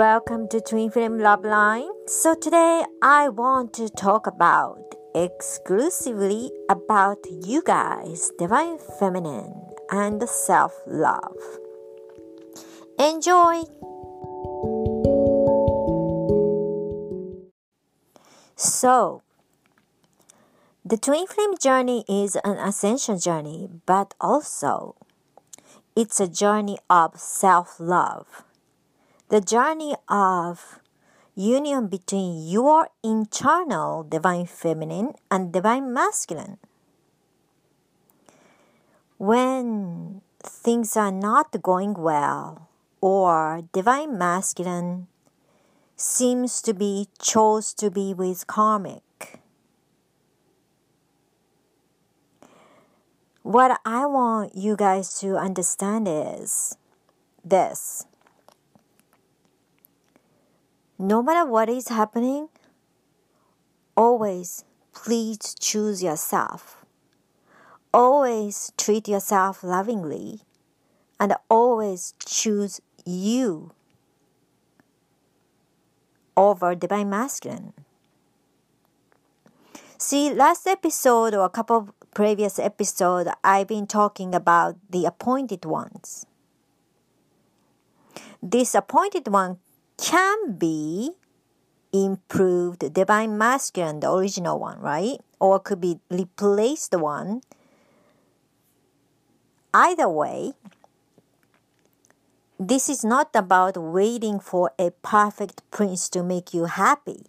Welcome to Twin Flame Love Line. So today I want to talk about exclusively about you guys, divine feminine and self-love. Enjoy. So, the twin flame journey is an ascension journey, but also it's a journey of self-love the journey of union between your internal divine feminine and divine masculine. When things are not going well, or divine masculine seems to be chose to be with karmic. What I want you guys to understand is this no matter what is happening, always please choose yourself. Always treat yourself lovingly and always choose you over divine masculine. See, last episode or a couple of previous episodes, I've been talking about the appointed ones. This appointed one can be improved divine masculine, the original one, right? Or could be replaced one. Either way, this is not about waiting for a perfect prince to make you happy.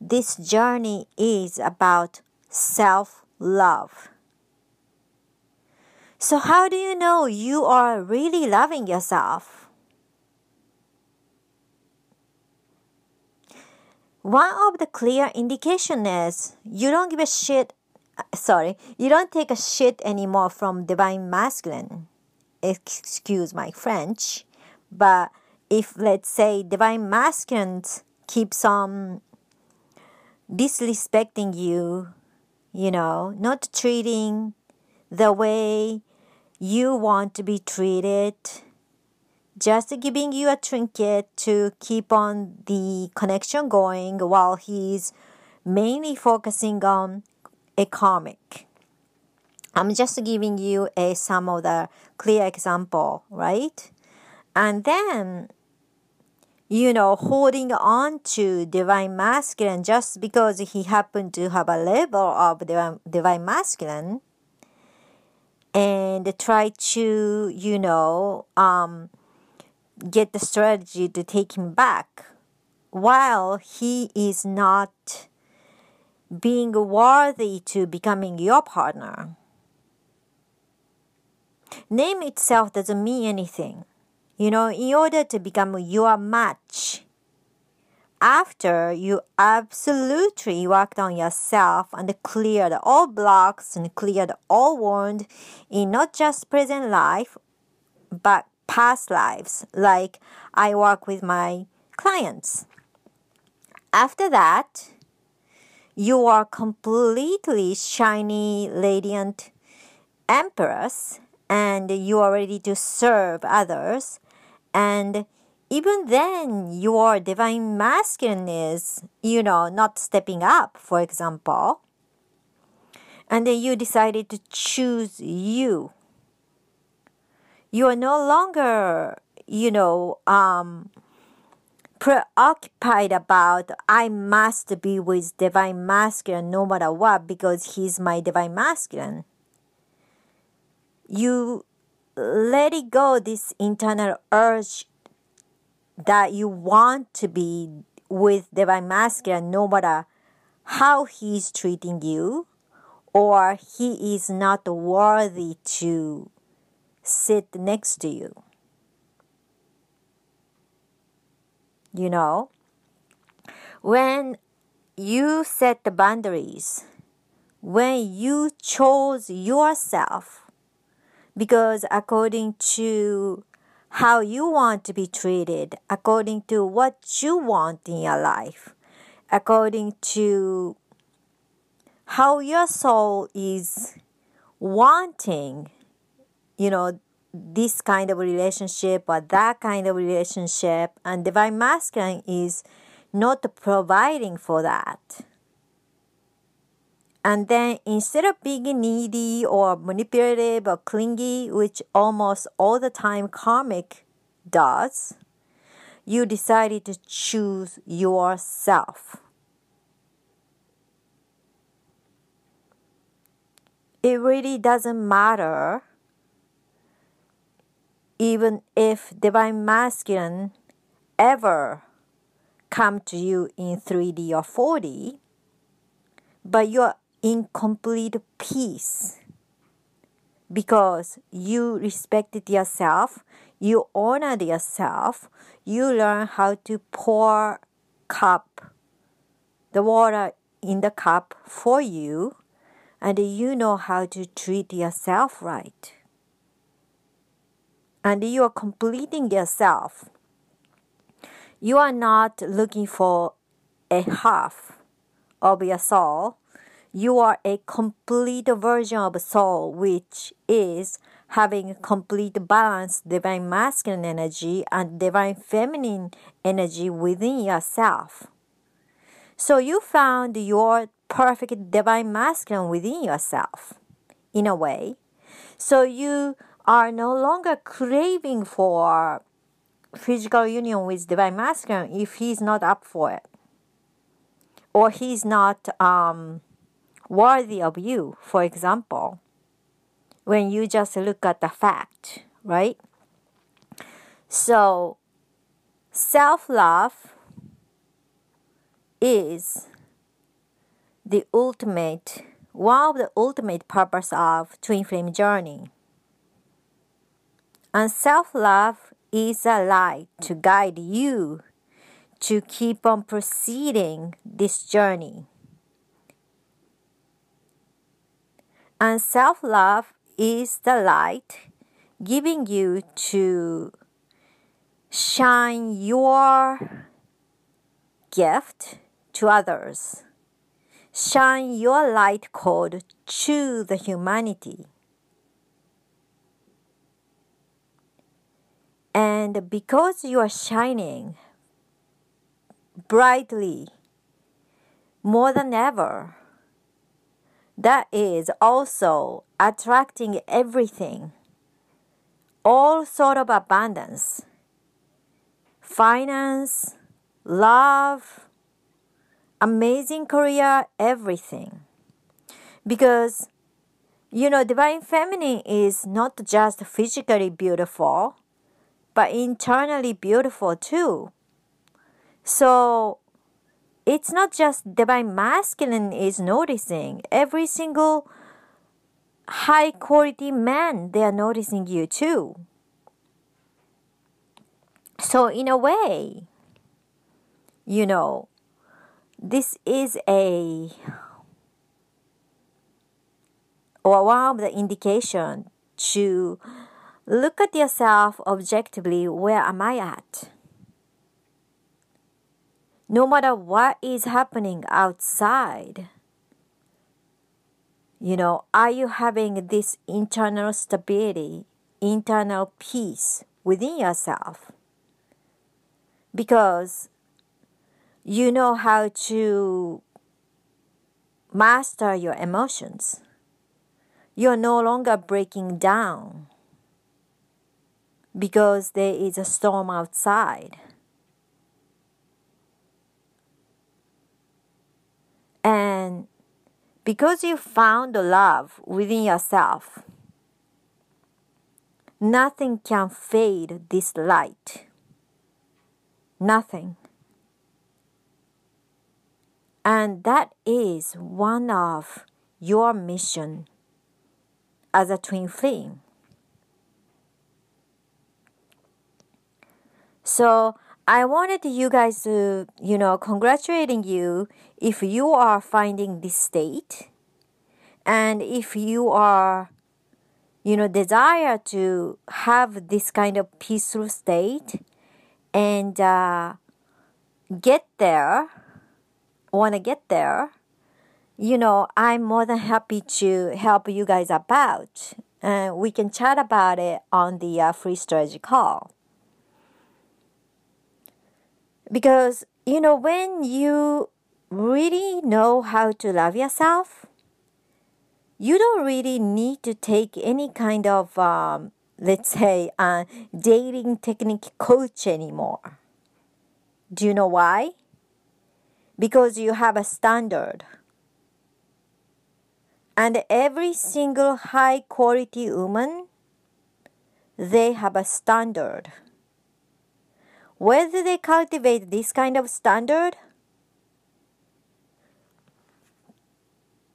This journey is about self love. So, how do you know you are really loving yourself? One of the clear indication is you don't give a shit sorry, you don't take a shit anymore from divine masculine. Excuse my French, but if let's say divine masculine keeps on disrespecting you, you know, not treating the way you want to be treated, just giving you a trinket to keep on the connection going while he's mainly focusing on a karmic. I'm just giving you a some of the clear example, right? And then you know, holding on to divine masculine just because he happened to have a level of divine, divine masculine and try to, you know, um, get the strategy to take him back while he is not being worthy to becoming your partner. Name itself doesn't mean anything. You know, in order to become your match, after you absolutely worked on yourself and cleared all blocks and cleared all wounds in not just present life, but past lives, like I work with my clients. After that, you are completely shiny, radiant empress, and you are ready to serve others. And even then, your divine masculine is, you know, not stepping up, for example. And then you decided to choose you you are no longer, you know, um, preoccupied about I must be with divine masculine no matter what because he's my divine masculine. You let it go this internal urge that you want to be with divine masculine no matter how he's treating you or he is not worthy to sit next to you. You know, when you set the boundaries, when you chose yourself, because according to how you want to be treated, according to what you want in your life, according to how your soul is wanting you know, this kind of relationship or that kind of relationship, and divine masculine is not providing for that. And then instead of being needy or manipulative or clingy, which almost all the time karmic does, you decided to choose yourself. It really doesn't matter even if divine masculine ever come to you in 3D or 4D, but you're in complete peace. Because you respected yourself, you honored yourself, you learn how to pour cup the water in the cup for you and you know how to treat yourself right and you are completing yourself. You are not looking for a half of your soul. You are a complete version of a soul which is having complete balance divine masculine energy and divine feminine energy within yourself. So you found your perfect divine masculine within yourself in a way. So you are no longer craving for physical union with divine masculine if he's not up for it or he's not um, worthy of you, for example, when you just look at the fact, right? So, self love is the ultimate, one of the ultimate purpose of twin flame journey. And self love is a light to guide you to keep on proceeding this journey. And self love is the light giving you to shine your gift to others. Shine your light code to the humanity. And because you are shining brightly more than ever, that is also attracting everything all sort of abundance finance love amazing career everything. Because you know divine feminine is not just physically beautiful but internally beautiful too. So it's not just divine masculine is noticing. Every single high quality man they are noticing you too. So in a way you know this is a or one of the indication to look at yourself objectively where am i at no matter what is happening outside. You know, are you having this internal stability, internal peace within yourself? Because you know how to master your emotions. You're no longer breaking down because there is a storm outside. And because you found the love within yourself, nothing can fade this light. Nothing. And that is one of your mission as a twin flame. So I wanted you guys to, you know, congratulating you if you are finding this state and if you are, you know, desire to have this kind of peaceful state and uh, get there, want to get there, you know, I'm more than happy to help you guys about. and we can chat about it on the uh, free strategy call. Because, you know, when you really know how to love yourself, you don't really need to take any kind of, um, let's say, uh, dating technique coach anymore. Do you know why? Because you have a standard. And every single high quality woman, they have a standard. Whether they cultivate this kind of standard,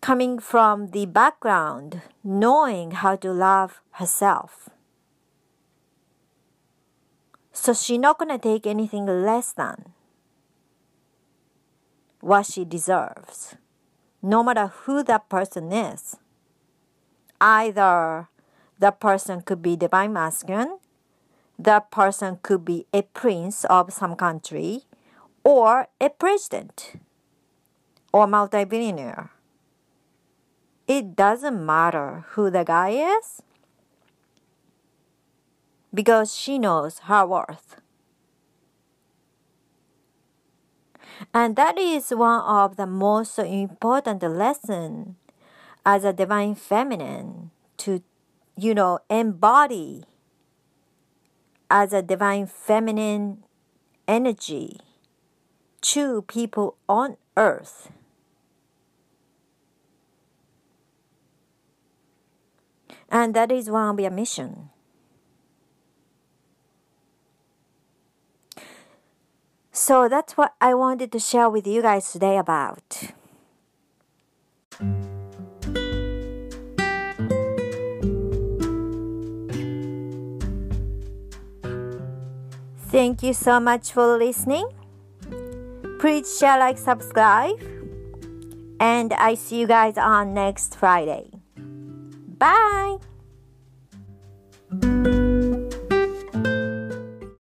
coming from the background, knowing how to love herself. So she's not gonna take anything less than what she deserves no matter who that person is. Either that person could be divine masculine, that person could be a prince of some country, or a president, or multi-billionaire. It doesn't matter who the guy is because she knows her worth. And that is one of the most important lessons as a divine feminine to, you know, embody as a divine feminine energy to people on earth. And that is one of your mission. So that's what I wanted to share with you guys today about. Thank you so much for listening. Please share, like, subscribe. And I see you guys on next Friday. Bye.